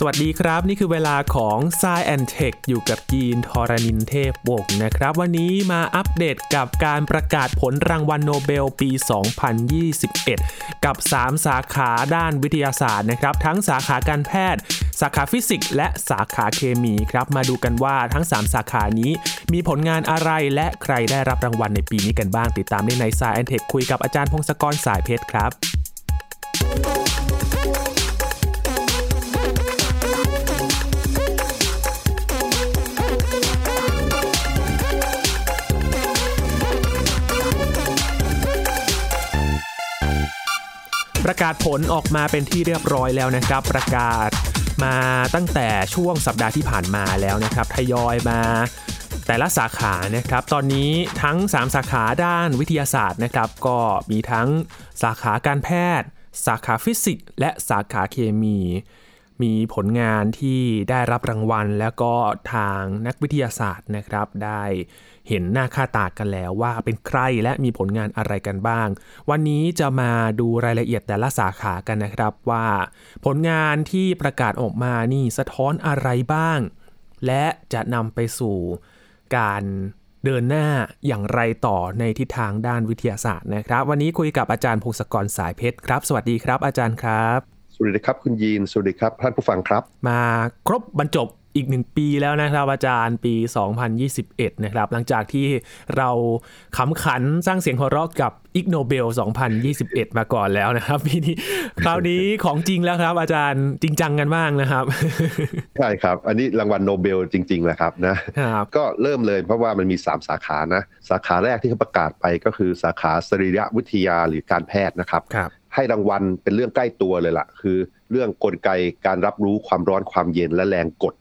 สวัสดีครับ นี่คือเวลาของ s ซแอนเทคอยู่กับยีนทอรานินเทพวงศ์นะครับ วันนี้มาอัปเดตกับการประกาศผลรางวัลโนเบลปี 2021 กับ 3 สาขาด้านวิทยาศาสตร์นะครับ ทั้งสาขาการแพทย์ สาขาฟิสิกส์และสาขาเคมีครับ มาดูกันว่าทั้ง 3 สาขานี้ มีผลงานอะไรและใครได้รับรางวัลในปีนี้กันบ้างติดตามได้ใน s ซแอนเทคคุยกับอาจารย์พงศกรสายเพชรครับ ประกาศผลออกมาเป็นที่เรียบร้อยแล้วนะครับ ประกาศมาตั้งแต่ช่วงสัปดาห์ที่ผ่านมาแล้วนะครับทยอยมาแต่ละสาขานะครับ ตอนนี้ทั้ง 3 สาขาด้านวิทยาศาสตร์นะครับ ก็มีทั้งสาขาการแพทย์ สาขาฟิสิกส์และสาขาเคมี มีผลงานที่ได้รับรางวัล แล้วก็ทางนักวิทยาศาสตร์นะครับ ได้เห็นหน้าค่าตากันแล้วว่าเป็นใครและมีผลงานอะไรกันบ้าง วันนี้จะมาดูรายละเอียดแต่ละสาขากันนะครับว่า ผลงานที่ประกาศออกมานี่สะท้อนอะไรบ้าง และจะนำไปสู่การเดินหน้าอย่างไรต่อในทิศทางด้านวิทยาศาสตร์นะครับ วันนี้คุยกับอาจารย์พงศกรสายเพชรครับ สวัสดีครับอาจารย์ครับ สวัสดีครับคุณยีน สวัสดีครับท่านผู้ฟังครับ มาครบบรรจบอีกหนึ่งปีแล้วนะครับอาจารย์ปี 2021 นะครับ หลังจากที่เราขำขันสร้างเสียงหัวเราะกับอิกโนเบล 2021 มาก่อนแล้วนะครับปีนี้คราวนี้ของจริงแล้วครับ อาจารย์จริงจังกันบ้างนะครับ ใช่ครับ อันนี้รางวัลโนเบลจริงๆแหละครับนะครับก็เริ่มเลยเพราะว่ามันมี 3 สาขานะ สาขาแรกที่เขาประกาศไปก็คือสาขาสรีรวิทยาหรือการแพทย์นะครับครับให้รางวัลเป็นเรื่องใกล้ตัวเลยล่ะ คือ เรื่องกลไกการรับรู้ความร้อนความเย็นและแรงกด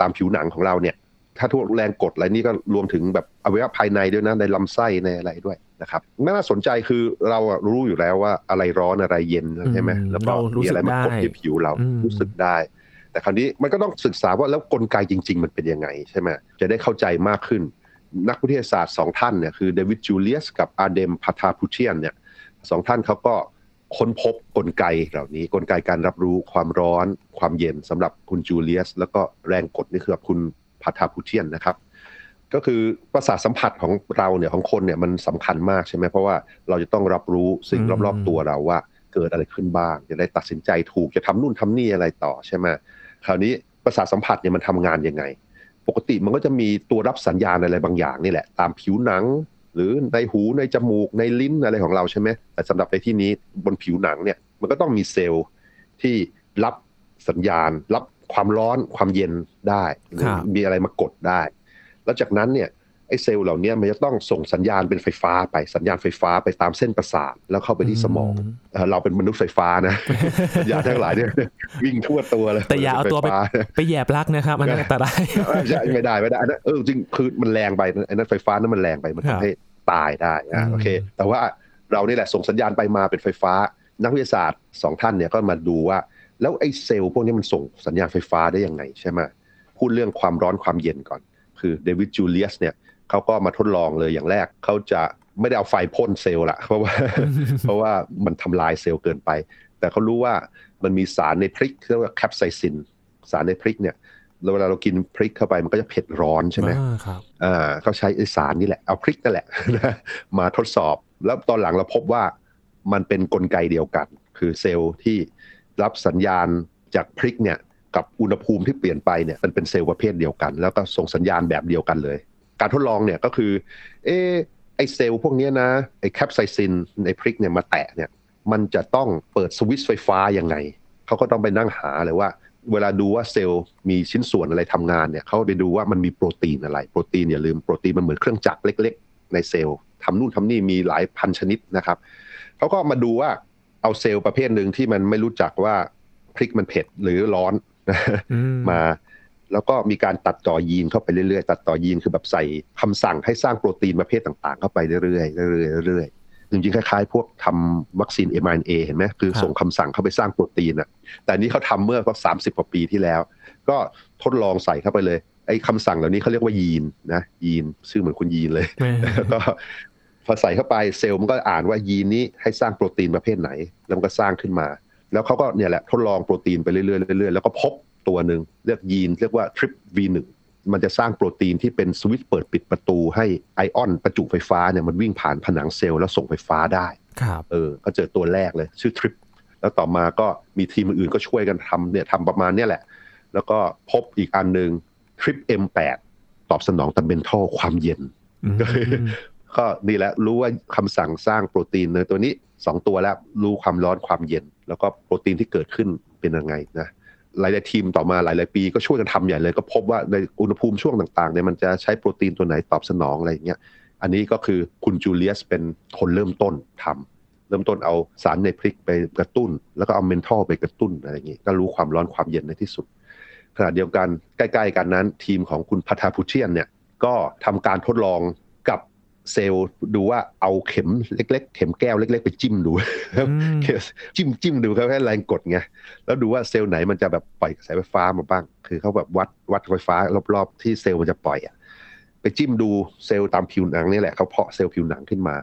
ตามผิวหนังของเราเนี่ย ถ้าทุกแรงกดอะไรนี่ก็รวมถึงแบบอวัยวะภายในด้วยนะในลำไส้ในอะไรด้วยนะครับน่าสนใจคือเราอะรู้อยู่แล้วว่าอะไรร้อนอะไรเย็นใช่ไหมอืมแล้วก็เรารู้มีสึกอะไรมากดได้ที่ผิวเราอืมรู้สึกได้ แต่คราวนี้มันก็ต้องศึกษาว่าแล้วกลไกจริง ๆ มันเป็นยังไงใช่ไหมจะได้เข้าใจมากขึ้น นักวิทยาศาสตร์สองท่านเนี่ยคือเดวิดจูเลียสกับอาเดมพาทาพูเชียนเนี่ยสองท่านเขาก็ ค้นพบกลไกเหล่านี้ กลไกการรับรู้ความร้อน ความเย็นสำหรับคุณจูเลียส แล้วก็แรงกดนี่คือกับคุณพาทาพูเชียนนะครับ ก็คือประสาทสัมผัสของเราเนี่ยของคนเนี่ยมันสำคัญมากใช่ไหมเพราะว่าเราจะต้องรับรู้สิ่งรอบๆตัวเราว่าเกิดอะไรขึ้นบ้าง จะได้ตัดสินใจถูกจะทำนู่นทำนี่อะไรต่อใช่ไหมคราวนี้ประสาทสัมผัสเนี่ยมันทำงานยังไง ปกติมันก็จะมีตัวรับสัญญาณอะไรบางอย่างนี่แหละ ตามผิวหนัง หรือในหูในจมูกในลิ้นอะไรของเราใช่ไหมแต่สำหรับในที่นี้บนผิวหนังเนี่ยมันก็ต้องมีเซลล์ที่รับสัญญาณ รับความร้อนความเย็นได้หรือครับมีอะไรมากดได้ แล้วจากนั้นเนี่ย ไอ้เซลล์เหล่านี้มันจะต้องส่งสัญญาณเป็นไฟฟ้าไปสัญญาณไฟฟ้าไปตามเส้นประสาทแล้วเข้าไปที่สมองเอ่อเราเป็นมนุษย์ไฟฟ้านะสัญญาณทั้งหลายเนี่ยวิ่งทั่วตัวเลยแต่อย่าเอาตัวไปฟฟ้ไปแยบลักนะครับมันอันตรายใช่ไม่ได้ไม่ได้อันนั้นเออจริงคือมันแรงไปไอ้นั้นไฟฟ้านั้นมันแรงไปมันครับทำให้ตายได้อือะมโอเค แต่ว่าเรานี่แหละส่งสัญญาณไปมาเป็นไฟฟ้า นักวิทยาศาสตร์สองท่านเนี่ยก็มาดูว่า แล้วไอ้เซลล์พวกนี้มันส่งสัญญาณไฟฟ้าได้ยังไงใช่ไหมพูดเรื่องความร้อนความเย็นก่อน คือเดวิดจูเลียสเนี่ย เขาก็มาทดลองเลยอย่างแรกเขาจะไม่ได้เอาไฟพ่นเซลล์ละเพราะว่าเพราะว่ามันทำลายเซลล์เกินไป แต่เขารู้ว่ามันมีสารในพริกเรียกว่าแคปไซซิน สารในพริกเนี่ยแล้วเวลาเรากินพริกเข้าไปมันก็จะเผ็ดร้อนใช่ไหมอ่าครับอ่าเขาใช้ไอสารนี่แหละเอาพริกนั่นแหละมาทดสอบ แล้วตอนหลังเราพบว่ามันเป็นกลไกเดียวกัน คือเซลล์ที่รับสัญญาณจากพริกเนี่ยกับอุณหภูมิที่เปลี่ยนไปเนี่ยมันเป็นเซลล์ประเภทเดียวกัน แล้วก็ส่งสัญญาณแบบเดียวกันเลย การทดลองเนี่ยก็คือ เออไอเซลล์พวกเนี้ยนะไอแคปไซซินในพริกเนี่ยมาแตะเนี่ยมันจะต้องเปิดสวิตช์ไฟฟ้ายังไงเขาก็ต้องไปนั่งหาเลยว่า เวลาดูว่าเซลล์มีชิ้นส่วนอะไรทำงานเนี่ยเขาไปดูว่ามันมีโปรตีนอะไร โปรตีนอย่าลืมโปรตีนมันเหมือนเครื่องจักรเล็ก ๆ ในเซลล์ทำนู่นทำนี่มีหลายพันชนิดนะครับเขาก็มาดูว่าเอาเซลล์ประเภทหนึ่งที่มันไม่รู้จักว่าพริกมันเผ็ดหรือร้อนอืมา แล้วก็มีการตัดต่อยีนเข้าไปเรื่อยๆ ตัดต่อยีนคือแบบใส่คำสั่งให้สร้างโปรตีนประเภทต่างๆ เข้าไปเรื่อยๆเรื่อยๆเรื่อยๆจริงๆคล้ายๆ พวกทำวัคซีน mRNA เห็นไหมคือส่งคำสั่งเข้าไปสร้างโปรตีนอะแต่อันนี้เขาทำเมื่อก็สามสิบกว่าปีที่แล้ว ก็ทดลองใส่เข้าไปเลยไอ้คำสั่งเหล่านี้เขาเรียกว่ายีนนะยีนชื่อเหมือนคุณยีนเลยแล้วก็พอใส่เข้าไปเซลล์มันก็อ่านว่ายีนนี้ให้สร้างโปรตีนประเภทไหน แล้วมันก็สร้างขึ้นมา แล้วเขาก็เนี่ยแหละทดลองโปรตีนไปเรื่อยๆเรื่อยๆแล้วก็พบ ตัวหนึ่งเรียกยีนเรียกว่า TRIP V1 มันจะสร้างโปรตีนที่เป็นสวิตช์เปิดปิดประตูให้ไอออนประจุไฟฟ้าเนี่ยมันวิ่งผ่านผนังเซลล์แล้วส่งไฟฟ้าได้ครับเออก็เจอตัวแรกเลยชื่อ TRIP แล้วต่อมาก็มีทีมอื่นๆก็ช่วยกันทำเนี่ยทำประมาณเนี้ยแหละ แล้วก็พบอีกอันหนึ่ง TRIP M8 ตอบสนองต่อเมนทัลความเย็นอืมก็คือก็นี่แหละรู้ว่าคำสั่งสร้างโปรตีนในตัวนี้สองตัวแล้วรู้ความร้อนความเย็น แล้วก็โปรตีนที่เกิดขึ้นเป็นยังไงนะ หลาย ๆ ทีมต่อมาหลาย ๆ ปีก็ช่วยกันทำใหญ่เลย ก็พบว่าในอุณหภูมิช่วงต่าง ๆ เนี่ยมันจะใช้โปรตีนตัวไหนตอบสนองอะไรอย่างเงี้ย อันนี้ก็คือคุณจูเลียสเป็นคนเริ่มต้นทำเริ่มต้นเอาสารในพริกไปกระตุ้น แล้วก็เอาเมนทอลไปกระตุ้นอะไรอย่างงี้ก็รู้ความร้อนความเย็นในที่สุด ขณะเดียวกันใกล้ ๆ กันนั้น ทีมของคุณพัทาพุเชียนเนี่ยก็ทำการทดลอง เซลล์ดูว่าเอาเข็มเล็ก ๆ เข็มแก้วเล็ก ๆ ไปจิ้มดูอืมจิ้มจิ้มดูเขาแค่แรงกดไงแล้วดูว่าเซลล์ไหนมันจะแบบปล่อยกระแสไฟฟ้ามาบ้าง คือเขาแบบวัดวัดไฟฟ้ารอบๆ ที่เซลล์มันจะปล่อยอะไปจิ้มดูเซลล์ตามผิวหนังนี่แหละเขาเพาะเซลล์ผิวหนังขึ้นมา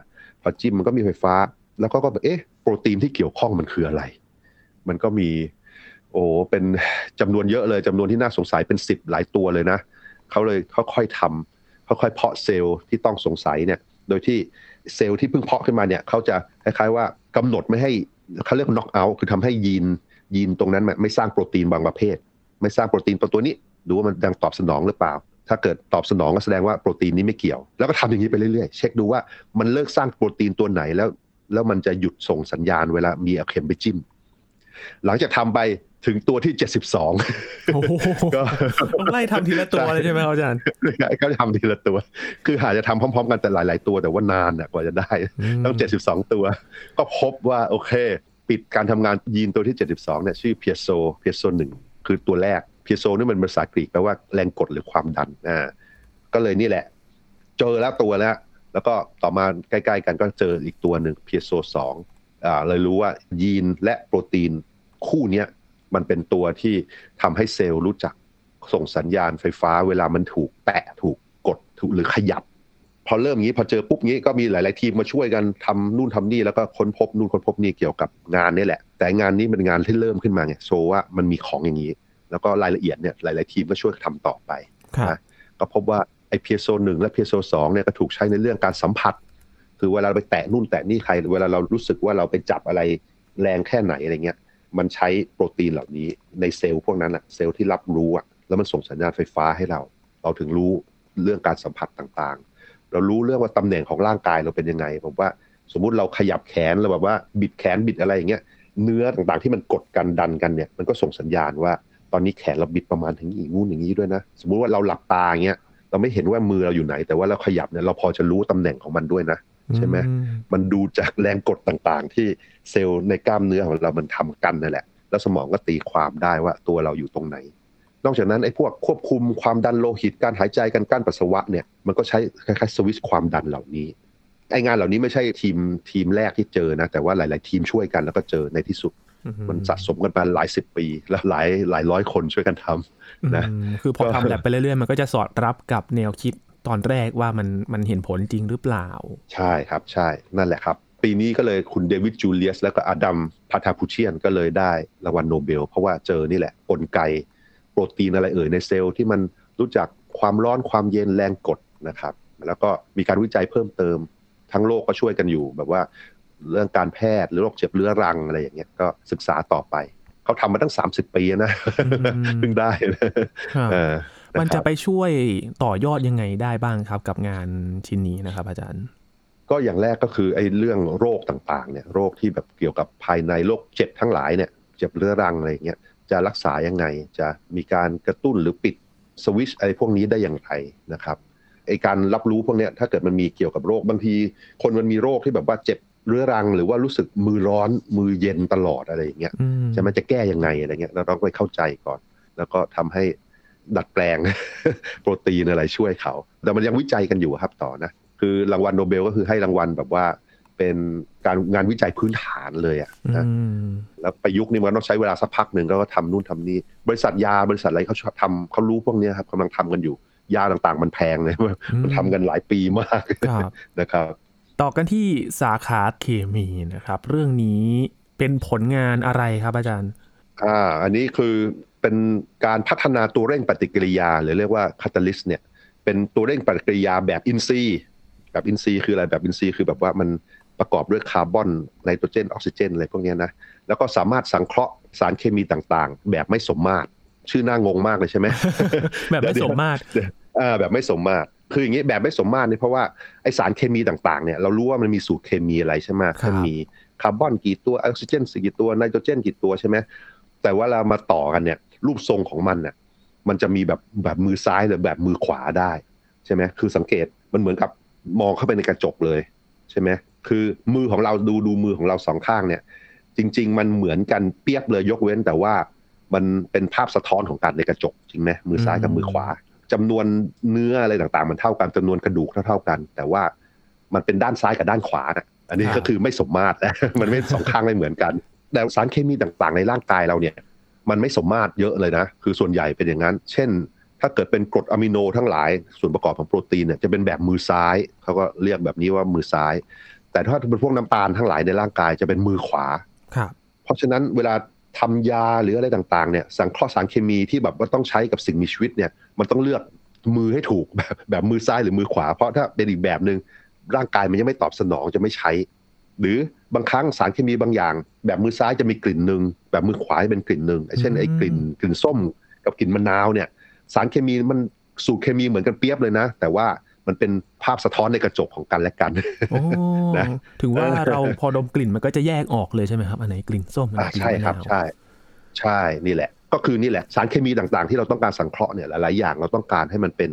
พอจิ้มมันก็มีไฟฟ้า แล้วก็ก็แบบเอ๊ะโปรตีนที่เกี่ยวข้องมันคืออะไร มันก็มี โอ้เป็นจำนวนเยอะเลยจำนวนที่น่าสงสัยเป็นสิบหลายตัวเลยนะเขาเลยค่อยๆทำ ค่อยๆเพาะเซลล์ที่ต้องสงสัยเนี่ย โดยที่เซลล์ที่เพิ่งเพาะขึ้นมาเนี่ยเขาจะคล้ายๆว่ากำหนดไม่ให้เขาเรียก knock out คือทำให้ยีนยีนตรงนั้นไม่สร้างโปรตีนบางประเภท ไม่สร้างโปรตีนตัวนี้ดูว่ามันดังตอบสนองหรือเปล่า ถ้าเกิดตอบสนองก็แสดงว่าโปรตีนนี้ไม่เกี่ยว แล้วก็ทำอย่างนี้ไปเรื่อยๆ เช็คดูว่ามันเลิกสร้างโปรตีนตัวไหนแล้ว แล้วมันจะหยุดส่งสัญญาณเวลามีอาเข็มไปจิ้ม หลังจากทำไปถึงตัวที่ 72โอ้โหก็ต้องไล่ทำทีละตัวเลยใช่ไหมครับอาจารย์ก็ทำทีละตัว คืออาจจะทำพร้อม ๆ กันแต่หลาย ๆ ตัวแต่ว่านานน่ะกว่าจะได้ ต้อง 72 ตัว ก็พบว่าโอเค ปิดการทำงานยีนตัวที่ 72เนี่ยชื่อเพียโซเพียโซหนึ่งคือตัวแรกเพียโซนี่มันเป็นภาษากรีกแปลว่าแรงกดหรือความดันอ่าก็เลยนี่แหละ เจอแล้วตัวแล้ว แล้วก็ต่อมาใกล้ ๆ กันก็เจออีกตัวหนึ่งเพียโซสองอ่าเลยรู้ว่ายีนและโปรตีน คู่เนี้ยมันเป็นตัวที่ทำให้เซลล์รู้จักส่งสัญญาณไฟฟ้า เวลามันถูกแตะถูกกดถูกหรือขยับ พอเริ่มงี้พอเจอปุ๊บงี้ก็มีหลาย ๆ ทีมมาช่วยกันทำนู่นทำนี่แล้วก็ค้นพบนู่นค้นพบนี่เกี่ยวกับงานนี่แหละ แต่งานนี้เป็นงานที่เริ่มขึ้นมาไงโชว์ว่ามันมีของอย่างนี้ แล้วก็รายละเอียดเนี่ยหลาย ๆ ทีมก็ช่วยทำต่อไปครับนะก็พบว่าไอเพียโซหนึ่งและเพียโซสองเนี่ยก็ถูกใช้ในเรื่องการสัมผัส คือเวลาเราไปแตะนู่นแตะนี่ใคร เวลาเรารู้สึกว่าเราไปจับอะไรแรงแค่ไหนอะไรเงี้ย มันใช้โปรตีนเหล่านี้ในเซลล์พวกนั้นอะเซลล์ที่รับรู้อะแล้วมันส่งสัญญาณไฟฟ้าให้เรา เราถึงรู้เรื่องการสัมผัสต่างๆ เรารู้เรื่องว่าตำแหน่งของร่างกายเราเป็นยังไงผมว่าสมมุติเราขยับแขนเราแบบว่าบิดแขนบิดอะไรอย่างเงี้ยเนื้อต่างๆที่มันกดกันดันกันเนี่ยมันก็ส่งสัญญาณว่าตอนนี้แขนเราบิดประมาณถึงอย่างงู้นอย่างนี้ด้วยนะ สมมุติว่าเราหลับตาอย่างเงี้ยเราไม่เห็นว่ามือเราอยู่ไหน แต่ว่าเราขยับเนี่ยเราพอจะรู้ตำแหน่งของมันด้วยนะ ใช่ไหมอืมันดูจากแรงกดต่างๆ ที่เซลล์ในกล้ามเนื้อของเรามันทำกันนั่นแหละ แล้วสมองก็ตีความได้ว่าตัวเราอยู่ตรงไหน นอกจากนั้นไอ้พวกควบคุมความดันโลหิตการหายใจการกั้นปัสสาวะเนี่ยมันก็ใช้คล้ายๆสวิตช์ความดันเหล่านี้ไองานเหล่านี้ไม่ใช่ทีมทีมแรกที่เจอนะแต่ว่าหลาย ๆ ทีมช่วยกันแล้วก็เจอในที่สุด มันสะสมกันมาหลายสิบปี แล้วหลายหลายร้อยคนช่วยกันทำนะอืมคือพอทำแล็บไปเรื่อย ๆ มันก็จะสอดรับกับแนวคิด ตอนแรกว่ามันมันเห็นผลจริงหรือเปล่า ใช่ครับใช่นั่นแหละครับ ปีนี้ก็เลยคุณเดวิดจูเลียส แล้วก็อาร์เด็มพาทาพูเชียนก็เลยได้รางวัลโนเบล เพราะว่าเจอนี่แหละกลไก โปรตีนอะไรเอ่ยในเซลล์ที่มันรู้จักความร้อนความเย็นแรงกดนะครับ แล้วก็มีการวิจัยเพิ่มเติม ทั้งโลกก็ช่วยกันอยู่ แบบว่าเรื่องการแพทย์หรือโรคเจ็บเรื้อรังอะไรอย่างเงี้ยก็ศึกษาต่อไปเขาทำมาตั้ง 30 ปีนะอืมเพิ่งได้นะครับเออ มันคจะรับไปช่วยต่อยอดยังไงได้บ้างครับ กับงานชิ้นนี้นะครับ อาจารย์ ก็อย่างแรกก็คือไอ้เรื่องโรคต่างๆ เนี่ย โรคที่แบบเกี่ยวกับภายในโรคเจ็บทั้งหลายเนี่ย เจ็บเรื้อรังอะไรอย่างเงี้ยจะรักษายังไง จะมีการกระตุ้นหรือปิดสวิตชอะไรพวกนี้ได้อย่างไรนะครับไอการรับรู้พวกเนี้ยถ้าเกิดมันมีเกี่ยวกับโรคบางที คนมันมีโรคที่แบบว่าเจ็บเรื้อรัง หรือว่ารู้สึกมือร้อนมือเย็นตลอดอะไรอย่างเงี้ยอืมจะมันจะแก้ยังไงอะไรเงี้ยเราต้องไปเข้าใจก่อน แล้วก็ทำให้ ดัดแปลง โปรตีนอะไรช่วยเขา แต่มันยังวิจัยกันอยู่ครับต่อนะ คือรางวัลโนเบลก็คือให้รางวัลแบบว่าเป็นการงานวิจัยพื้นฐานเลยอะอืนะมแล้วประยุกต์นี่มันต้องใช้เวลาสักพักหนึ่งก็ทำนู่นทำนี่ บริษัทยาบริษัทอะไรเขาชอบทำเขารู้พวกเนี้ยครับกำลังทำกันอยู่ ยาต่างๆ มันแพงเลยมันทำกันหลายปีมากครับนะครับ ต่อกันที่สาขาเคมีนะครับ เรื่องนี้เป็นผลงานอะไรครับอาจารย์ อ่าอันนี้คือเป็นการพัฒนาตัวเร่งปฏิกิริยา หรือเรียกว่าคาตาลิสเนี่ยเป็นตัวเร่งปฏิกิริยาแบบอินทรีย์แบบอินทรีย์คืออะไรแบบอินทรีย์คือแบบว่ามันประกอบด้วยคาร์บอนไนโตรเจนออกซิเจนอะไรพวกนี้นะแล้วก็สามารถสังเคราะห์สารเคมีต่างๆ แบบไม่สมมาตรชื่อน่างงมากเลยใช่ไหมแบบไม่สมมาตรอ่าแบบไม่สมมาตรคืออย่างนี้แบบไม่สมมาตรเนี่ยเพราะว่าไอสารเคมีต่างๆเนี่ยเรารู้ว่ามันมีสูตรเคมีอะไรใช่ไหมมันมีคาร์บอนกี่ตัวออกซิเจนกี่ตัวไนโตรเจนกี่ตัวใช่ไหม แต่ว่าเรามาต่อกันเนี่ย รูปทรงของมันเนี่ยมันจะมีแบบแบบมือซ้ายหรือแบบมือขวาได้ใช่ไหมคือสังเกตมันเหมือนกับมองเข้าไปในกระจกเลยใช่ไหมคือมือของเราดูดูมือของเราสองข้างเนี่ย จริง ๆ มันเหมือนกันเปียบเลยยกเว้นแต่ว่ามันเป็นภาพสะท้อนของการในกระจกจริงไหมมือซ้ายกับมือขวาจำนวนเนื้ออะไรต่างๆ มันเท่ากันจำนวนกระดูกเท่าๆกัน แต่ว่ามันเป็นด้านซ้ายกับด้านขวานะอันนี้ก็คือไม่สมมาตรมันไม่สองข้างไม่เหมือนกัน แต่สารเคมีต่างๆ ในร่างกายเราเนี่ยมันไม่สมมาตรเยอะเลยนะ คือส่วนใหญ่เป็นอย่างนั้น เช่น ถ้าเกิดเป็นกรดอะมิโนทั้งหลาย ส่วนประกอบของโปรตีนเนี่ยจะเป็นแบบมือซ้าย เขาก็เรียกแบบนี้ว่ามือซ้าย แต่ถ้าเป็นพวกน้ำตาลทั้งหลายในร่างกายจะเป็นมือขวาครับเพราะฉะนั้นเวลาทำยาหรืออะไรต่างๆเนี่ยสังเคราะห์สารเคมีที่แบบว่าต้องใช้กับสิ่งมีชีวิตเนี่ยมันต้องเลือกมือให้ถูกแบบแบบมือซ้ายหรือมือขวา เพราะถ้าเป็นอีกแบบหนึ่งร่างกายมันยังไม่ตอบสนองจะไม่ใช้ หรือ บางครั้งสารเคมีบางอย่าง แบบมือซ้ายจะมีกลิ่นหนึ่งแบบมือขวาเป็นกลิ่นหนึ่งเช่นไอ้กลิ่นกลิ่นส้มกับกลิ่นมะนาวเนี่ย สารเคมีมันสูตรเคมีเหมือนกันเปียบเลยนะ แต่ว่ามันเป็นภาพสะท้อนในกระจกของกันและกันนะถึงว่าเราพอดมกลิ่นมันก็จะแยกออกเลยใช่ไหมครับอันไหนกลิ่นส้มอันไหนกลิ่นใช่ครับใช่ ใช่นี่แหละ ก็คือนี่แหละสารเคมีต่างๆ ที่เราต้องการสังเคราะห์เนี่ยหลายๆอย่างเราต้องการให้มันเป็น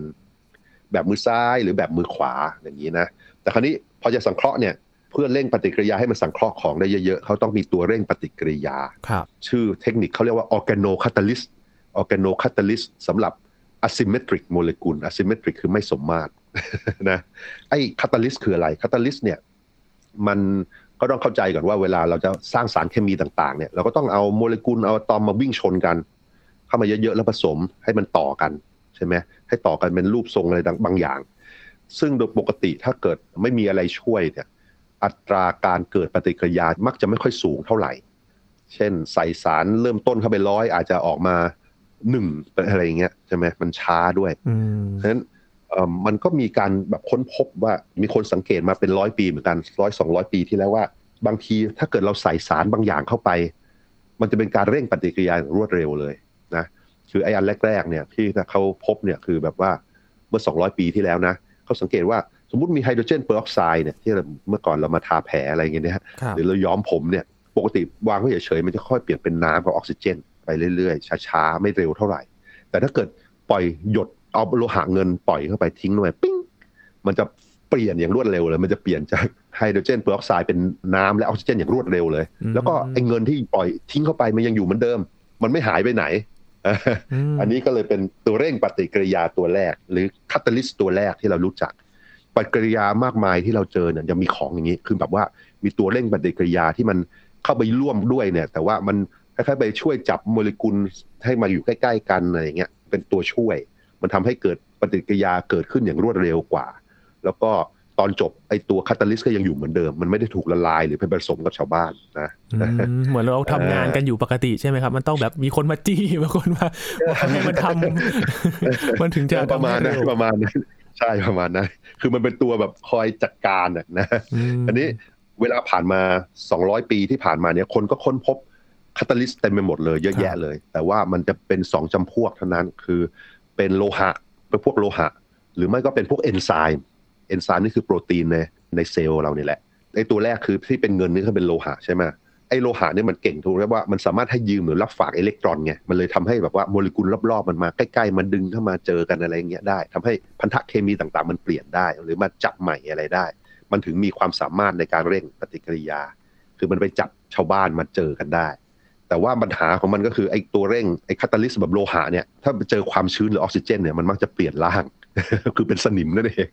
แบบมือซ้ายหรือแบบมือขวาอย่างนี้นะแต่คราวนี้พอจะสังเคราะห์เนี่ย เพื่อเร่งปฏิกิริยาให้มันสังเคราะห์ของได้เยอะๆเขาต้องมีตัวเร่งปฏิกิริยา ชื่อเทคนิคเขาเรียกว่า organocatalyst organocatalyst สำหรับ asymmetric โมเลกุล asymmetric คือไม่สมมาตรนะไอ้ catalyst คืออะไร catalyst เนี่ยมันก็ต้องเข้าใจก่อนว่าเวลาเราจะสร้างสารเคมีต่างๆเนี่ยเราก็ต้องเอาโมเลกุลเอาอะตอมมาวิ่งชนกัน เข้ามาเยอะๆแล้วผสมให้มันต่อกันใช่ไหมให้ต่อกันเป็นรูปทรงอะไรบางอย่าง ซึ่งโดยปกติถ้าเกิดไม่มีอะไรช่วยเนี่ย อัตราการเกิดปฏิกิริยามักจะไม่ค่อยสูงเท่าไหร่ เช่นใส่สารเริ่มต้นเข้าไปร้อยอาจจะออกมาหนึ่งอะไรอย่างเงี้ยใช่ไหมมันช้าด้วยเพราะฉะนั้นมันก็มีการแบบค้นพบว่ามีคนสังเกตมาเป็นร้อยปีเหมือนกันร้อยสองร้อยปีที่แล้วว่า บางทีถ้าเกิดเราใส่สารบางอย่างเข้าไป มันจะเป็นการเร่งปฏิกิริยารวดเร็วเลยนะคือไอ้อันแรกๆเนี่ยที่เขาพบเนี่ยคือแบบว่าเมื่อ200ปีที่แล้วนะเขาสังเกตว่า สมมติมีไฮโดรเจนเปอร์ออกไซด์เนี่ยที่เมื่อก่อนเรามาทาแผลอะไรเงี้ยนะหรือเราย้อมผมเนี่ยปกติวางไว้เฉยๆมันจะค่อยเปลี่ยนเป็นน้ำกับออกซิเจน ไปเรื่อยๆ ช้าๆ ไม่เร็วเท่าไหร่ แต่ถ้าเกิดปล่อยหยดเอาโลหะเงินปล่อยเข้าไปทิ้งลงไปปิ้งมันจะเปลี่ยนอย่างรวดเร็วเลย มันจะเปลี่ยนจากไฮโดรเจนเปอร์ออกไซด์เป็นน้ำและออกซิเจนอย่างรวดเร็วเลย แล้วก็ไอ้เงินที่ปล่อยทิ้งเข้าไปมันยังอยู่เหมือนเดิม มันไม่หายไปไหน อันนี้ก็เลยเป็นตัวเร่งปฏิกิริยาตัวแรก หรือ catalyst ตัวแรกที่เรารู้จักป ฏิกิริยามากมายที่เราเจอเนี่ยยังมีของอย่างนี้ คือแบบว่ามีตัวเร่งปฏิกิริยาที่มันเข้าไปร่วมด้วยเนี่ย แต่ว่ามันคล้ายๆไปช่วยจับโมเลกุลให้มาอยู่ใกล้ ๆ กันอะไรเงี้ยเป็นตัวช่วย มันทำให้เกิดปฏิกิริยาเกิดขึ้นอย่างรวดเร็วกว่า แล้วก็ตอนจบไอตัวคาตาลิสก็ยังอยู่เหมือนเดิม มันไม่ได้ถูกละลายหรือไปผสมกับชาวบ้านนะเหมือนเราทำงานกันอยู่ปกติใช่ไหมครับ มันต้องแบบมีคนมาจี้มาคนมาให้มันทำมันถึงจะประมาณนั้นประมาณนั้น ใช่ประมาณนั้นคือมันเป็นตัวแบบคอยจัดการนะอันนี้เวลาผ่านมา 200 ปีที่ผ่านมาเนี่ยคนก็ค้นพบคาตาลิสเต็มไปหมดเลยเยอะแยะเลย แต่ว่ามันจะเป็นสองจำพวกเท่านั้นคือเป็นโลหะเป็นพวกโลหะ หรือไม่ก็เป็นพวกเอนไซม์เอนไซม์นี่คือโปรตีนในในเซลล์เราเนี่แหละไอตัวแรกคือที่เป็นเงินนี่คือเป็นโลหะใช่ไหม ไอโลหะนี่มันเก่งถูกไหมว่ามันสามารถให้ยืมหรือรับฝากอิเล็กตรอนไงมันเลยทำให้แบบว่าโมเลกุลรอบๆมันมาใกล้ๆมันดึงเข้ามาเจอกันอะไรเงี้ยได้ทำให้พันธะเคมีต่างๆ มันเปลี่ยนได้ หรือมาจับใหม่อะไรได้ มันถึงมีความสามารถในการเร่งปฏิกิริยา คือมันไปจับชาวบ้านมาเจอกันได้ แต่ว่าปัญหาของมันก็คือไอ้ตัวเร่งไอ้คาตาลิสแบบโลหะเนี่ยถ้าเจอความชื้นหรือออกซิเจนเนี่ยมันมักจะเปลี่ยนร่างคือเป็นสนิมนั่นเอง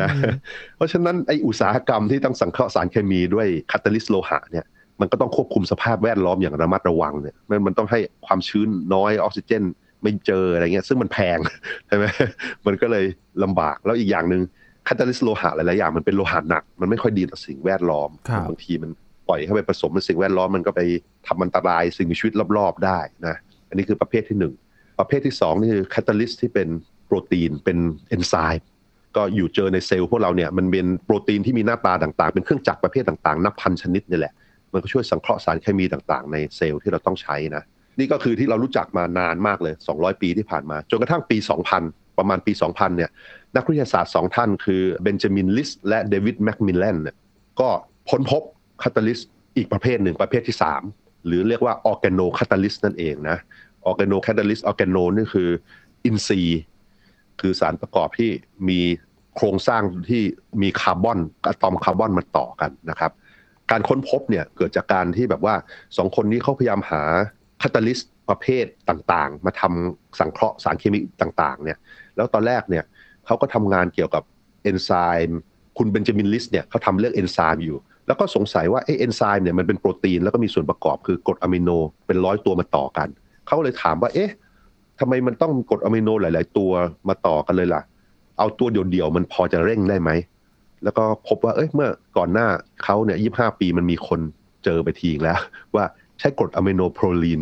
นะเพราะฉะนั้นไอ้อุตสาหกรรมที่ต้องสังเคราะห์สารเคมีด้วยคาตาลิสโลหะเนี่ย มันก็ต้องควบคุมสภาพแวดล้อมอย่างระมัดระวังเนี่ยมันมันต้องให้ความชื้นน้อยออกซิเจน ไม่เจออะไรเงี้ย ซึ่งมันแพงใช่ไหมมันก็เลยลำบากแล้วอีกอย่างหนึ่งคาตาลิสโลหะหลายๆอย่างมันเป็นโลหะหนัก มันไม่ค่อยดีต่อสิ่งแวดล้อมบางทีมันปล่อยเข้าไปผสมในสิ่งแวดล้อมมันก็ไปทำอันตรายสิ่งมีชีวิตรอบๆได้นะอันนี้คือประเภทที่หนึ่งประเภทที่สองนี่คือคาตาลิสที่เป็นโปรตีนเป็นเอนไซม์ก็อยู่เจอในเซลล์พวกเราเนี่ยมันเป็นโปรตีนที่มีหน้าตาต่างๆ เป็นเครื่องจักรประเภทต่างๆ นับพันชนิดนี่แหละ มันก็ช่วยสังเคราะห์สารเคมีต่างๆ ในเซลล์ที่เราต้องใช้นะนี่ก็คือที่เรารู้จักมานานมากเลย 200 ปีที่ผ่านมา จนกระทั่งปี 2000 ประมาณปี 2000 เนี่ย นักวิทยาศาสตร์สองท่านคือเบนจามินลิสและเดวิดแมคมิลเลนเนี่ยก็ค้นพบ catalyst อีกประเภทหนึ่งประเภทที่ 3 หรือเรียกว่า organocatalyst นั่นเองนะ organocatalyst organo นี่คืออินทรีย์คือสารประกอบที่มีโครงสร้างที่มีคาร์บอนอะตอมคาร์บอนมาต่อกันนะครับ การค้นพบเนี่ยเกิดจากการที่แบบว่าสองคนนี้เขาพยายามหา catalyst ประเภทต่างๆ มาทำสังเคราะห์สารเคมีต่างๆเนี่ยแล้วตอนแรกเนี่ยเขาก็ทำงานเกี่ยวกับเอนไซม์คุณเบนจามินลิสเนี่ยเขาทำเรื่องเอนไซม์อยู่ แล้วก็สงสัยว่าเอนไซม์เนี่ยมันเป็นโปรตีนแล้วก็มีส่วนประกอบคือกรดอะมิโนเป็นร้อยตัวมาต่อกัน เขาเลยถามว่าเอ๊ะทำไมมันต้องกรดอะมิโนหลาย ๆ ตัวมาต่อกันเลยล่ะ เอาตัวเดียวๆมันพอจะเร่งได้ไหม แล้วก็พบว่าเอ้ยเมื่อก่อนหน้าเขาเนี่ยยี่ห้าปีมันมีคนเจอไปทีแล้ว ว่าใช้กรดอะมิโนโปรลีน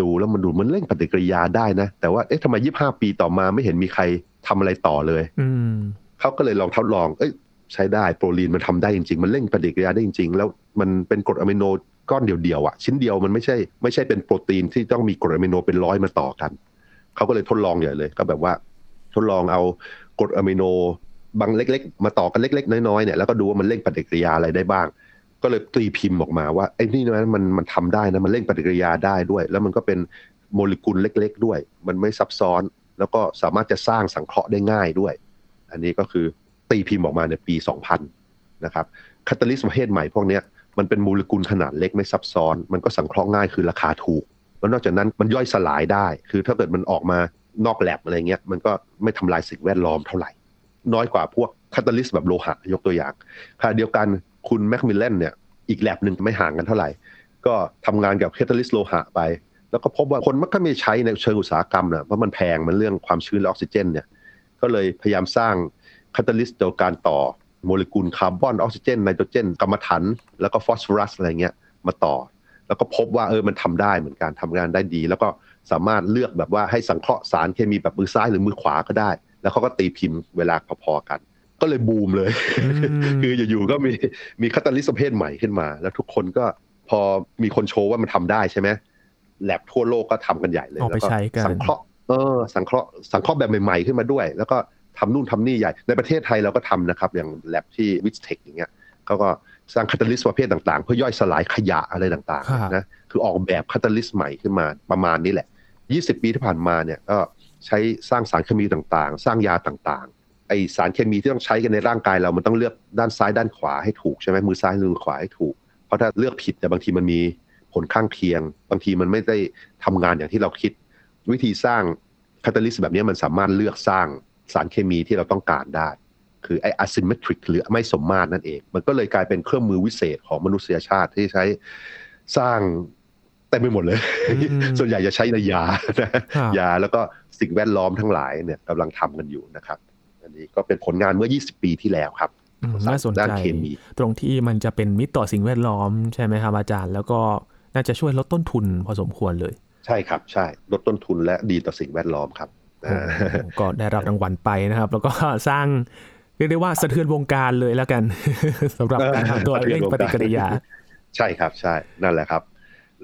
ดูแล้วมันดูมันเร่งปฏิกิริยาได้นะ แต่ว่าเอ๊ะทำไมยี่ห้าปีต่อมาไม่เห็นมีใครทำอะไรต่อเลยอืมเขาก็เลยลองทดลอง เอ้ยใช้ได้โปรลีนมันทำได้จริงๆ มันเร่งปฏิกิริยาได้จริงๆ แล้วมันเป็นกรดอะมิโนก้อนเดียวๆอะ ชิ้นเดียวมันไม่ใช่ไม่ใช่เป็นโปรตีนที่ต้องมีกรดอะมิโนเป็นร้อยมาต่อกัน เขาก็เลยทดลองใหญ่เลย ก็แบบว่า ทดลองเอากรดอะมิโน บางเล็ก ๆ มาต่อกันเล็ก ๆ น้อยๆเนี่ยแล้วก็ดูว่ามันเร่งปฏิกิริยาอะไรได้บ้าง ก็เลยตีพิมพ์ออกมาว่าไอ้นี่นะมันมันทำได้นะมันเร่งปฏิกิริยาได้ด้วย แล้วมันก็เป็นโมเลกุลเล็ก ๆ ด้วย มันไม่ซับซ้อน แล้วก็สามารถจะสร้างสังเคราะห์ได้ง่ายด้วย อันนี้ก็คือตีพิมพ์ออกมาในปี 2000 นะครับคาตาลิสประเภทใหม่พวกนี้มันเป็นโมเลกุลขนาดเล็กไม่ซับซ้อน มันก็สังเคราะห์ง่ายคือราคาถูก แล้วนอกจากนั้นมันย่อยสลายได้ คือถ้าเกิดมันออกมานอกแลบอะไรเงี้ยมันก็ไม่ทำลายสิ่งแวดล้อมเท่าไหร่ น้อยกว่าพวก catalyst แบบโลหะยกตัวอย่างขณะเดียวกันคุณแมคมิลเลนเนี่ยอีกแล็บหนึ่งไม่ห่างกันเท่าไหร่ ก็ทำงานกับ catalyst โลหะไป แล้วก็พบว่าคนมันก็ไม่ใช้ในเชิงอุตสาหกรรมนะเพราะมันแพงมันเรื่องความชื้นและออกซิเจนเนี่ยก็เลยพยายามสร้าง catalyst โดยการต่อโมเลกุลคาร์บอนออกซิเจนไนโตรเจนกำมะถันแล้วก็ฟอสฟอรัสอะไรเงี้ยมาต่อ แล้วก็พบว่าเออมันทำได้เหมือนกันทำงานได้ดี แล้วก็สามารถเลือกแบบว่าให้สังเคราะห์สารเคมีแบบมือซ้ายหรือมือขวาก็ได้ แล้วเขาก็ตีพิมพ์เวลาพอๆกัน ก็เลยบูมเลย คืออยู่ๆก็มีมี catalyst ประเภทใหม่ขึ้นมา แล้วทุกคนก็พอมีคนโชว์ว่ามันทำได้ใช่ไหมแล็บทั่วโลกก็ทำกันใหญ่เลยเอาไปแล้วก็ใช้กันสังเคราะห์เออสังเคราะห์สังเคราะห์แบบใหม่ๆขึ้นมาด้วย แล้วก็ทำนู่นทำนี่ใหญ่ ในประเทศไทยเราก็ทำนะครับ อย่างแล็บที่ VISTEC อย่างเงี้ยเขาก็สร้าง catalyst ประเภทต่างๆ เพื่อย่อยสลายขยะอะไรต่างๆนะครับคือออกแบบ catalyst ใหม่ขึ้นมาประมาณนี้แหละ 20 ปีที่ผ่านมาเนี่ยก็ ใช้สร้างสารเคมีต่างๆ สร้างยาต่างๆไอสารเคมีที่ต้องใช้กันในร่างกายเรามันต้องเลือกด้านซ้ายด้านขวาให้ถูกใช่ไหมมือซ้ายมือขวาให้ถูก เพราะถ้าเลือกผิดเนี่ยบางทีมันมีผลข้างเคียง บางทีมันไม่ได้ทำงานอย่างที่เราคิด วิธีสร้างคาตาลิสต์แบบนี้มันสามารถเลือกสร้างสารเคมีที่เราต้องการได้ คือไอ้ asymmetric หรือไม่สมมาตรนั่นเอง มันก็เลยกลายเป็นเครื่องมือวิเศษของมนุษยชาติที่ใช้สร้าง ต็มไปหมดเลยอืมส่วนใหญ่จะใช้ในยานะครับยาแล้วก็สิ่งแวดล้อมทั้งหลายเนี่ยกำลังทำกันอยู่นะครับ อันนี้ก็เป็นผลงานเมื่อ 20 ปีที่แล้วครับอืมน่าสนด้านใจเคมีตรงที่มันจะเป็นมิตรต่อสิ่งแวดล้อมใช่ไหมครับอาจารย์ แล้วก็น่าจะช่วยลดต้นทุนพอสมควรเลย ใช่ครับ ใช่ลดต้นทุนและดีต่อสิ่งแวดล้อมครับโอ้ก็ได้รับรางวัลไปนะครับ แล้วก็สร้างเรียกได้ว่าสะเทือนวงการเลยแล้วกันสำหรับการทำตัวเร่งปฏิกิริยา สะเทือนวงการ ใช่ครับ ใช่นั่นแหละครับ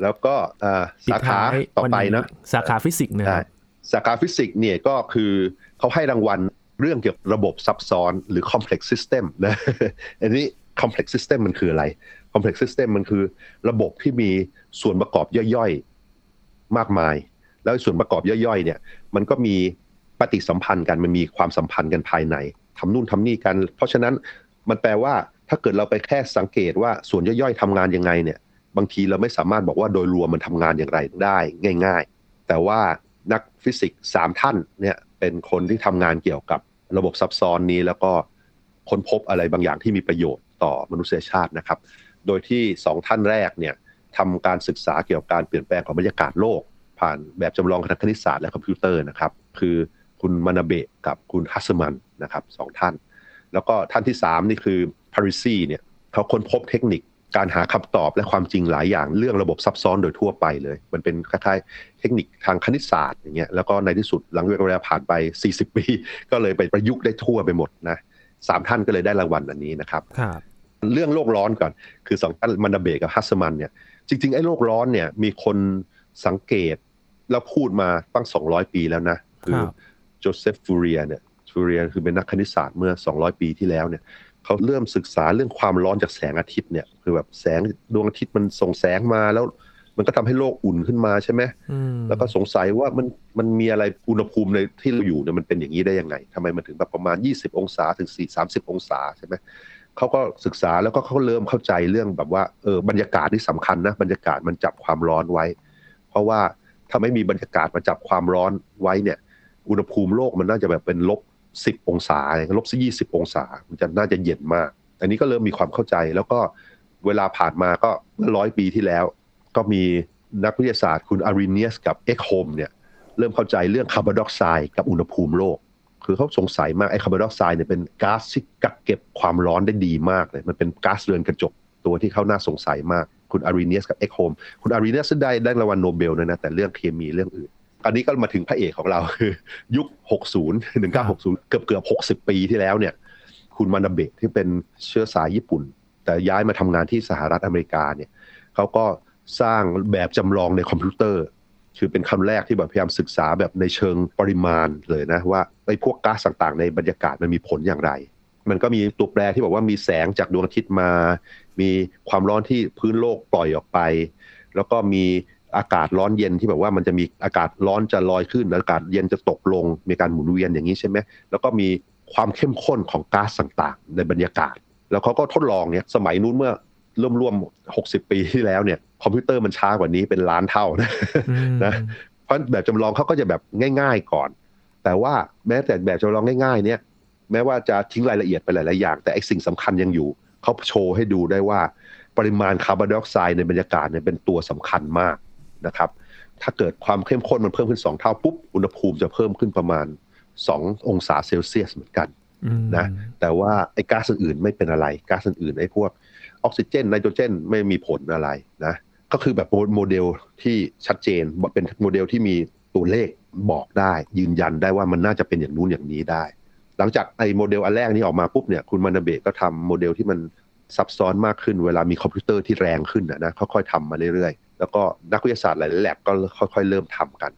แล้วก็เอ่อปิดสาขาท้ายต่อไปวันะสาขาฟิสิกส์นะคใช่รับสาขาฟิสิกส์เนี่ยก็คือเขาให้รางวัลเรื่องเกี่ยวกับระบบซับซ้อนหรือ complex system นะอันนี้ complex system มันคืออะไร complex system มันคือระบบที่มีส่วนประกอบย่อยๆ มากมาย แล้วส่วนประกอบย่อยๆ เนี่ย มันก็มีปฏิสัมพันธ์กัน มันมีความสัมพันธ์กันภายในทำนู่นทำนี่กัน เพราะฉะนั้นมันแปลว่าถ้าเกิดเราไปแค่สังเกตว่าส่วนย่อยๆทำงานยังไงเนี่ย บางทีเราไม่สามารถบอกว่าโดยรวมมันทำงานอย่างไรได้ง่าย ๆ แต่ว่านักฟิสิกส์สามท่านเนี่ยเป็นคนที่ทำงานเกี่ยวกับระบบซับซ้อนนี้แล้วก็ค้นพบอะไรบางอย่างที่มีประโยชน์ต่อมนุษยชาตินะครับ โดยที่สองท่านแรกเนี่ยทำการศึกษาเกี่ยวกับการเปลี่ยนแปลงของบรรยากาศโลก ผ่านแบบจำลองทางคณิตศาสตร์และคอมพิวเตอร์นะครับ คือคุณมานาเบะกับคุณฮัสมันนะครับสองท่าน แล้วก็ท่านที่สามนี่คือพาริซีเนี่ยเขาค้นพบเทคนิค การหาคำตอบและความจริงหลายอย่างเรื่องระบบซับซ้อนโดยทั่วไปเลย มันเป็นคล้ายๆเทคนิคทางคณิตศาสตร์อย่างเงี้ยแล้วก็ในที่สุดหลังเวลาผ่านไป 40 ปี ก็เลยไปประยุกต์ได้ทั่วไปหมดนะสามท่านก็เลยได้รางวัลอันนี้นะครับครับเรื่องโลกร้อนก่อน คือสองท่านมันดาเบกกับฮัสมันเนี่ยจริงๆไอ้โลกร้อนเนี่ยมีคนสังเกตแล้วพูดมาตั้ง 200 ปีแล้วนะ คืคอรับโจเซฟฟูเรียเนี่ยฟูเรียคือเป็นนักคณิตศาสตร์เมื่อ 200 ปีที่แล้วเนี่ย เขาเริ่มศึกษาเรื่องความร้อนจากแสงอาทิตย์เนี่ย คือแบบแสงดวงอาทิตย์มันส่งแสงมาแล้วมันก็ทำให้โลกอุ่นขึ้นมาใช่ไหมอืมแล้วก็สงสัยว่ามันมันมีอะไรอุณหภูมิในที่เราอยู่เนี่ยมันเป็นอย่างนี้ได้ยังไงทำไมมันถึงแบบประมาณ 20 องศาถึง 4 30 องศาใช่ไหมเขาก็ศึกษาแล้วก็เขาเริ่มเข้าใจเรื่องแบบว่าเออบรรยากาศที่สำคัญนะบรรยากาศมันจับความร้อนไว้ เพราะว่าถ้าไม่มีบรรยากาศมาจับความร้อนไว้เนี่ย อุณหภูมิโลกมันน่าจะแบบเป็นลบ 10องศาลบซะ20องศา มันจะน่าจะเย็นมาก อันนี้ก็เริ่มมีความเข้าใจ แล้วก็เวลาผ่านมาก็ร้อยปีที่แล้ว ก็มีนักวิทยาศาสตร์คุณอาริเนียสกับเอ็กโฮมเนี่ยเริ่มเข้าใจเรื่องคาร์บอนไดออกไซด์กับอุณหภูมิโลก คือเขาสงสัยมากไอ้คาร์บอนไดออกไซด์เนี่ยเป็นก๊าซที่กักเก็บความร้อนได้ดีมากเลยมันเป็นก๊าซเรือนกระจกตัวที่เขาน่าสงสัยมากคุณอาริเนียสกับเอ็กโฮมคุณอาริเนียสได้ได้รางวัลโนเบลนะนะแต่เรื่องเคมีเรื่องอื่น อันนี้ก็มาถึงพระเอกของเราคือยุค 60 1960 เกือบเกือบ60 ปีที่แล้วเนี่ย คุณมานาเบะที่เป็นเชื้อสายญี่ปุ่น แต่ย้ายมาทำงานที่สหรัฐอเมริกาเนี่ยเขาก็สร้างแบบจำลองในคอมพิวเตอร์ คือเป็นคนแรกที่แบบพยายามศึกษาแบบในเชิงปริมาณเลยนะ ว่าไอ้พวกก๊าซต่างๆ ในบรรยากาศมันมีผลอย่างไร มันก็มีตัวแปรที่บอกว่ามีแสงจากดวงอาทิตย์มา มีความร้อนที่พื้นโลกปล่อยออกไป แล้วก็มี อากาศร้อนเย็นที่แบบว่ามันจะมีอากาศร้อนจะลอยขึ้น อากาศเย็นจะตกลง มีการหมุนเวียนอย่างนี้ใช่ไหมแล้วก็มีความเข้มข้นของก๊าซต่างๆ ในบรรยากาศ แล้วเขาก็ทดลองเนี่ยสมัยนู้นเมื่อร่วมร่วมๆ60ปีที่แล้วเนี่ยคอมพิวเตอร์มันช้ากว่านี้เป็นล้านเท่านะอืมนะเพราะแบบจำลองเขาก็จะแบบง่าย ๆก่อน แต่ว่าแม้แต่แบบจำลองง่าย ๆ เนี่ยแม้ว่าจะทิ้งรายละเอียดไปหลายๆอย่าง แต่ไอ้สิ่งสำคัญยังอยู่เขาโชว์ให้ดูได้ว่า ปริมาณคาร์บอนไดออกไซด์ในบรรยากาศเนี่ยเป็นตัวสำคัญมาก นะครับ ถ้าเกิดความเข้มข้นมันเพิ่มขึ้น 2 เท่าปุ๊บ อุณหภูมิจะเพิ่มขึ้นประมาณ 2 องศาเซลเซียสเหมือนกันอืมนะ แต่ว่าไอ้ก๊าซอื่นๆไม่เป็นอะไร ก๊าซอื่นๆไอ้พวกออกซิเจนไนโตรเจนไม่มีผลอะไรนะ ก็คือแบบโมเดลที่ชัดเจน เป็นโมเดลที่มีตัวเลขบอกได้ ยืนยันได้ว่ามันน่าจะเป็นอย่างนู้นอย่างนี้ได้ หลังจากไอ้โมเดลอันแรกนี้ออกมาปุ๊บเนี่ย คุณมานาเบะก็ทำโมเดลที่มันซับซ้อนมากขึ้นเวลามีคอมพิวเตอร์ที่แรงขึ้นนะนะค่อยๆทำมาเรื่อยๆ แล้วก็นักวิทยาศาสตร์หลายๆแล็บก็ค่อยๆ เริ่มทำกัน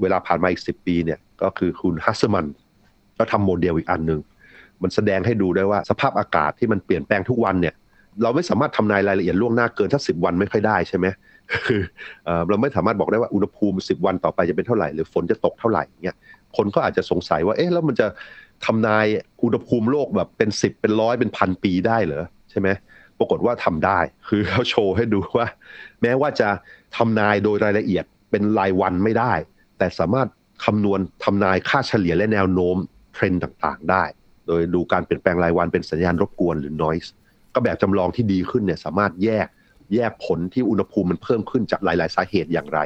เวลาผ่านมาอีกสิบปีเนี่ยก็คือคุณฮัสเซลมันน์ก็ทำโมเดลอีกอันหนึ่งมันแสดงให้ดูได้ว่าสภาพอากาศที่มันเปลี่ยนแปลงทุกวันเนี่ยเราไม่สามารถทำนายรายละเอียดล่วงหน้าเกินถ้าสิบวันไม่ค่อยได้ใช่ไหมคือเราไม่สามารถบอกได้ว่าอุณหภูมิสิบวันต่อไปจะเป็นเท่าไหร่หรือฝนจะตกเท่าไหร่เงี้ยคนก็อาจจะสงสัยว่าเอ๊ะแล้วมันจะทำนายอุณหภูมิโลกแบบเป็นสิบเป็นร้อยเป็นพันปีได้เหรอใช่ไหม ปรากฏว่าทำได้ คือเขาโชว์ให้ดูว่า แม้ว่าจะทำนายโดยรายละเอียดเป็นรายวันไม่ได้ แต่สามารถคำนวณทำนายค่าเฉลี่ยและแนวโน้มเทรนด์ต่างๆ ได้ โดยดูการเปลี่ยนแปลงรายวันเป็นสัญญาณรบกวนหรือ noise ก็แบบจำลองที่ดีขึ้นเนี่ยสามารถแยกแยกผลที่อุณหภูมิมันเพิ่มขึ้นจากหลาย ๆ สาเหตุอย่างไร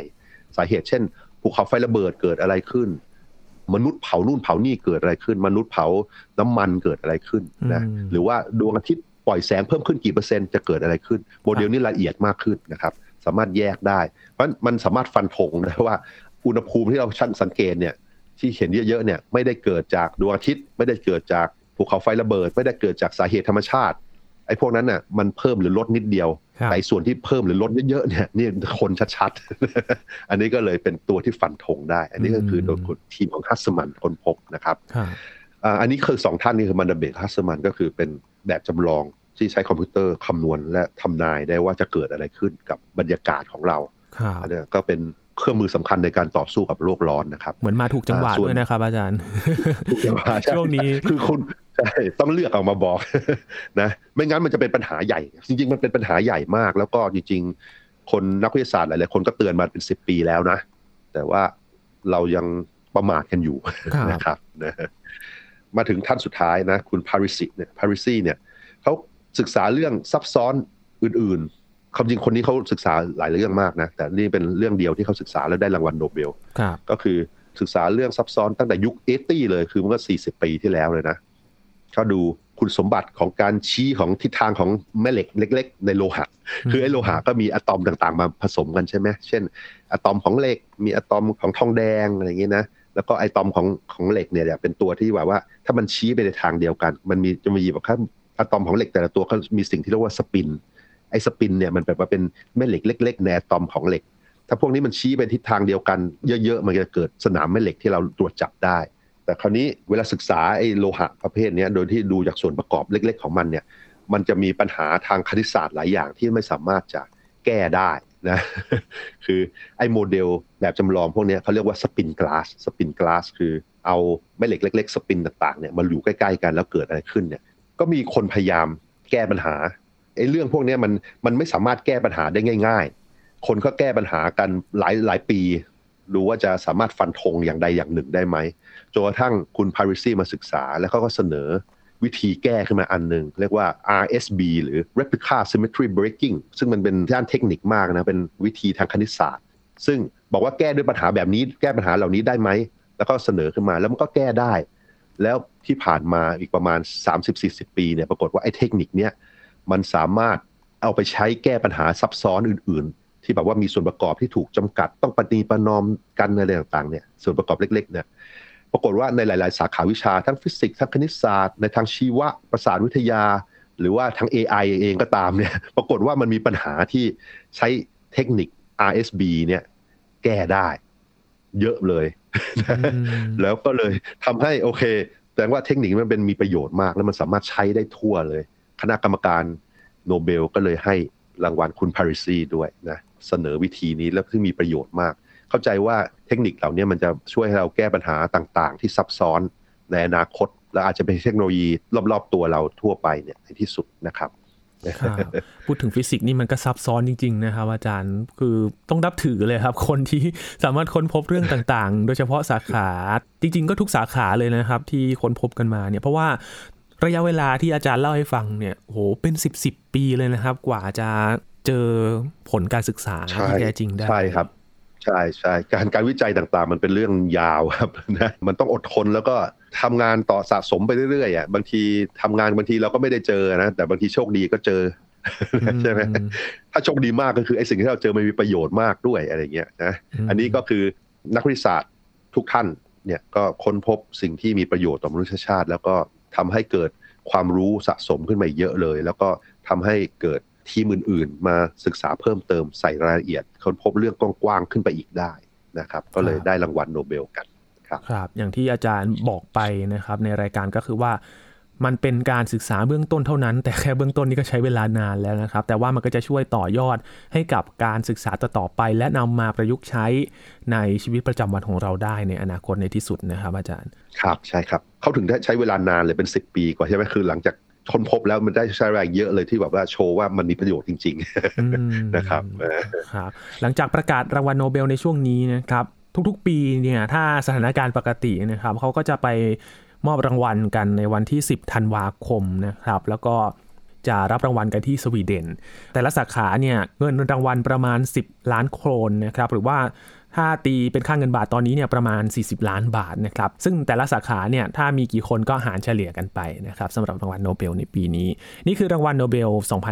สาเหตุเช่นภูเขาไฟระเบิดเกิดอะไรขึ้น มนุษย์เผานู่นเผานี่เกิดอะไรขึ้น มนุษย์เผาน้ำมันเกิดอะไรขึ้นนะอืมหรือว่าดวงอาทิตย์ ปล่อยแสงเพิ่มขึ้นกี่เปอร์เซ็นต์จะเกิดอะไรขึ้น โมเดลนี้ละเอียดมากขึ้นนะครับ สามารถแยกได้ เพราะมันสามารถฟันธงได้ว่าอุณหภูมิที่เราชั่งสังเกตเนี่ยที่เห็นเยอะๆเนี่ยไม่ได้เกิดจากดวงอาทิตย์ ไม่ได้เกิดจากภูเขาไฟระเบิด ไม่ได้เกิดจากสาเหตุธรรมชาติไอ้พวกนั้นน่ะมันเพิ่มหรือลดนิดเดียวครับแต่ส่วนที่เพิ่มหรือลดเยอะๆเนี่ยนี่คนชัดๆ อันนี้ก็เลยเป็นตัวที่ฟันธงได้ อันนี้ก็คือโดยทีมของฮัสมันคนพบนะครับครับ อ่าอันนี้คือสองท่านนี่คือมันดาเบกฮัสมันก็คือเป็นแบบจำลองที่ใช้คอมพิวเตอร์คำนวณและทำนายได้ว่าจะเกิดอะไรขึ้นกับบรรยากาศของเราครับอันเนี้ยก็เป็นเครื่องมือสำคัญในการต่อสู้กับโลกร้อนนะครับ เหมือนมาถูกจังหวะอ่าส่วนด้วยนะครับ อาจารย์ช่วงนี้คือคุณใช่ต้องเลือกเอามาบอกนะไม่งั้นมันจะเป็นปัญหาใหญ่ จริง ๆ มันเป็นปัญหาใหญ่มาก แล้วก็จริง ๆ คนนักวิทยาศาสตร์หลายๆคนก็เตือนมาเป็นสิบปีแล้วนะ แต่ว่าเรายังประมาทกันอยู่ครับนะครับนะ มาถึงท่านสุดท้ายนะคุณพาริสิเนี่ยพาริซีเนี่ยเขาศึกษาเรื่องซับซ้อนอื่นๆความจริงคนนี้เขาศึกษาหลายเรื่องมากนะแต่นี่เป็นเรื่องเดียวที่เขาศึกษาแล้วได้รางวัลโนเบลครับก็คือศึกษาเรื่องซับซ้อนตั้งแต่ยุค eighty เลยคือมันก็40 ปีที่แล้วเลยนะเขาดูคุณสมบัติของการชี้ของทิศทางของแม่เหล็กเล็ก ๆ ในโลหะ คือไอ้โลหะก็มีอะตอมต่างๆ มาผสมกันใช่ไหมเช่นอะตอมของเหล็ก มีอะตอมของทองแดงอะไรอย่างเงี้ยนะ แล้วก็ไอ้อะตอมของของเหล็กเนี่ยเป็นตัวที่ว่าว่า ถ้ามันชี้ไปในทางเดียวกัน มันมีจะมีแบบว่าอะตอมของเหล็กแต่ละตัวเขามีสิ่งที่เรียกว่า spin ไอ้ spin เนี่ยมันแบบว่าเป็นแม่เหล็กเล็กๆในอะตอมของเหล็ก ถ้าพวกนี้มันชี้ไปทิศทางเดียวกัน เยอะๆมันจะเกิดสนามแม่เหล็กที่เราตรวจจับได้ แต่คราวนี้เวลาศึกษาไอ้โลหะประเภทนี้โดยที่ดูจากส่วนประกอบเล็ก ๆ ของมันเนี่ยมันจะมีปัญหาทางคณิตศาสตร์หลายอย่างที่ไม่สามารถจะแก้ได้ นะคือไอ้โมเดลแบบจำลองพวกนี้เขาเรียกว่า spin glass spin glass คือเอาแม่เหล็กเล็กๆสปินต่างๆเนี่ยมาอยู่ใกล้ๆกันแล้วเกิดอะไรขึ้นเนี่ยก็มีคนพยายามแก้ปัญหาไอ้เรื่องพวกนี้มันมันไม่สามารถแก้ปัญหาได้ง่าย ๆ คนก็แก้ปัญหากันหลายหลายปี ดูว่าจะสามารถฟันธงอย่างใดอย่างหนึ่งได้ไหมจนกระทั่งคุณพาริซีมาศึกษาแล้วเขาก็เสนอ วิธีแก้ขึ้นมาอันหนึ่งเรียกว่า RSB หรือ Replica Symmetry Breaking ซึ่งมันเป็นด้านเทคนิคมากนะ เป็นวิธีทางคณิตศาสตร์ ซึ่งบอกว่าแก้ด้วยปัญหาแบบนี้ แก้ปัญหาเหล่านี้ได้ไหม แล้วก็เสนอขึ้นมาแล้วมันก็แก้ได้ แล้วที่ผ่านมาอีกประมาณ 30-40 ปีเนี่ยปรากฏว่าไอ้เทคนิคเนี้ยมันสามารถเอาไปใช้แก้ปัญหาซับซ้อนอื่นๆ ที่แบบว่ามีส่วนประกอบที่ถูกจำกัดต้องปฏิปนอมกันอะไรต่างๆเนี่ยส่วนประกอบเล็กๆเนี่ย ปรากฏว่าในหลาย ๆ สาขาวิชาทั้งฟิสิกส์ทั้งคณิตศาสตร์ ในทางชีวะประสาทวิทยา หรือว่าทั้ง AI เองก็ตามเนี่ยปรากฏว่ามันมีปัญหาที่ใช้เทคนิค RSB เนี่ยแก้ได้ เยอะเลย แล้วก็เลยทำให้โอเคแต่ว่าเทคนิคมันเป็นมีประโยชน์มาก แล้วมันสามารถใช้ได้ทั่วเลย คณะกรรมการโนเบลก็เลยให้รางวัลคุณพาริซีด้วยนะเสนอวิธีนี้แล้วซึ่งมีประโยชน์มาก เข้าใจว่าเทคนิคเหล่านี้มันจะช่วยให้เราแก้ปัญหาต่างๆ ที่ซับซ้อนในอนาคต และอาจจะเป็นเทคโนโลยีรอบๆตัวเราทั่วไปเนี่ยในที่สุดนะครับพูดถึงฟิสิกส์นี่มันก็ซับซ้อนจริงๆนะครับอาจารย์คือต้องนับถือเลยครับ คนที่สามารถค้นพบเรื่องต่างๆ โดยเฉพาะสาขาจริง ๆ ก็ทุกสาขาเลยนะครับ ที่ค้นพบกันมาเนี่ยเพราะว่าระยะเวลาที่อาจารย์เล่าให้ฟังเนี่ยโหเป็นสิบสิบปีเลยนะครับ กว่าจะเจอผลการศึกษาที่แท้จริงได้ใช่ครับ ใช่ใช่การการวิจัยต่างๆ มันเป็นเรื่องยาวครับนะมันต้องอดทนแล้วก็ทำงานต่อสะสมไปเรื่อยๆอะบางทีทำงานบางทีเราก็ไม่ได้เจอนะ แต่บางทีโชคดีก็เจอใช่ไหมถ้าโชคดีมากก็คือไอ้สิ่งที่เราเจอมันมีประโยชน์มากด้วยอะไรเงี้ยนะอันนี้ก็คือนักวิทยาศาสตร์ทุกท่านเนี่ยก็ค้นพบสิ่งที่มีประโยชน์ต่อมนุษยชาติ แล้วก็ทำให้เกิดความรู้สะสมขึ้นมาเยอะเลย แล้วก็ทำให้เกิด ทีมอื่นๆ มาศึกษาเพิ่มเติมใส่รายละเอียดค้นพบเรื่องกว้างๆขึ้นไปอีกได้นะครับ ก็เลยได้รางวัลโนเบลกันครับครับ อย่างที่อาจารย์บอกไปนะครับ ในรายการก็คือว่ามันเป็นการศึกษาเบื้องต้นเท่านั้น แต่แค่เบื้องต้นนี่ก็ใช้เวลานานแล้วนะครับ แต่ว่ามันก็จะช่วยต่อยอดให้กับการศึกษาต่อไป และนำมาประยุกต์ใช้ในชีวิตประจำวันของเราได้ในอนาคตในที่สุดนะครับ อาจารย์ ครับใช่ครับ เขาถึงได้ใช้เวลานานเลยเป็น 10 ปีกว่าใช่ไหมคือหลังจาก ค้นพบแล้วมันได้ใช้แรงเยอะเลยที่แบบว่าโชว์ว่ามันมีประโยชน์จริง ๆนะครับครับ หลังจากประกาศรางวัลโนเบลในช่วงนี้นะครับ ทุกๆ ปีเนี่ยถ้าสถานการณ์ปกตินะครับเขาก็จะไปมอบรางวัลกันในวันที่ 10ธันวาคมนะครับ แล้วก็จะรับรางวัลกันที่สวีเดน แต่ละสาขาเนี่ยเงินรางวัลประมาณ 10 ล้านโครนนะครับหรือว่า ถ้าตีเป็นค่าเงินบาทตอนนี้เนี่ยประมาณ 40 ล้านบาทนะครับซึ่งแต่ละสาขาเนี่ยถ้ามีกี่คนก็หารเฉลี่ยกันไปนะครับสำหรับรางวัลโนเบลในปีนี้ นี่คือรางวัลโนเบล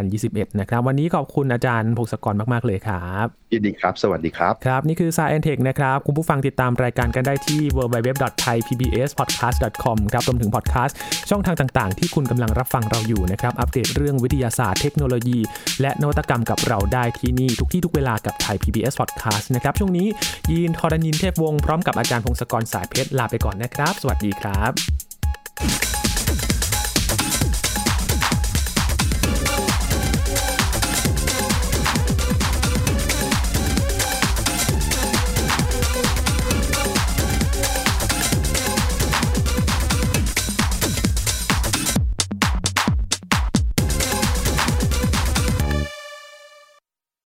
2021 นะครับ วันนี้ขอบคุณอาจารย์พงศกรมาก ๆ เลยครับยินดีครับ สวัสดีครับ ครับ นี่คือ s ายแอนเทคนะครับ คุณผู้ฟังติดตามรายการกันได้ที่ www.thaipbspodcast.com ครับรวมถึงพอดแคสต์ช่องทางต่างๆ ที่คุณกำลังรับฟังเราอยู่นะครับ อัปเดตเรื่องวิทยาศาสตร์เทคโนโลยี และนวัตกรรมกับเราได้ที่นี่ทุกที่ทุกเวลากับไทย PBS Podcast นะครับช่วงนี้ยีนทรณินเทพวงศ์พร้อมกับอาจารย์พงศกรสายเพชรลาไปก่อนนะครับ สวัสดีครับ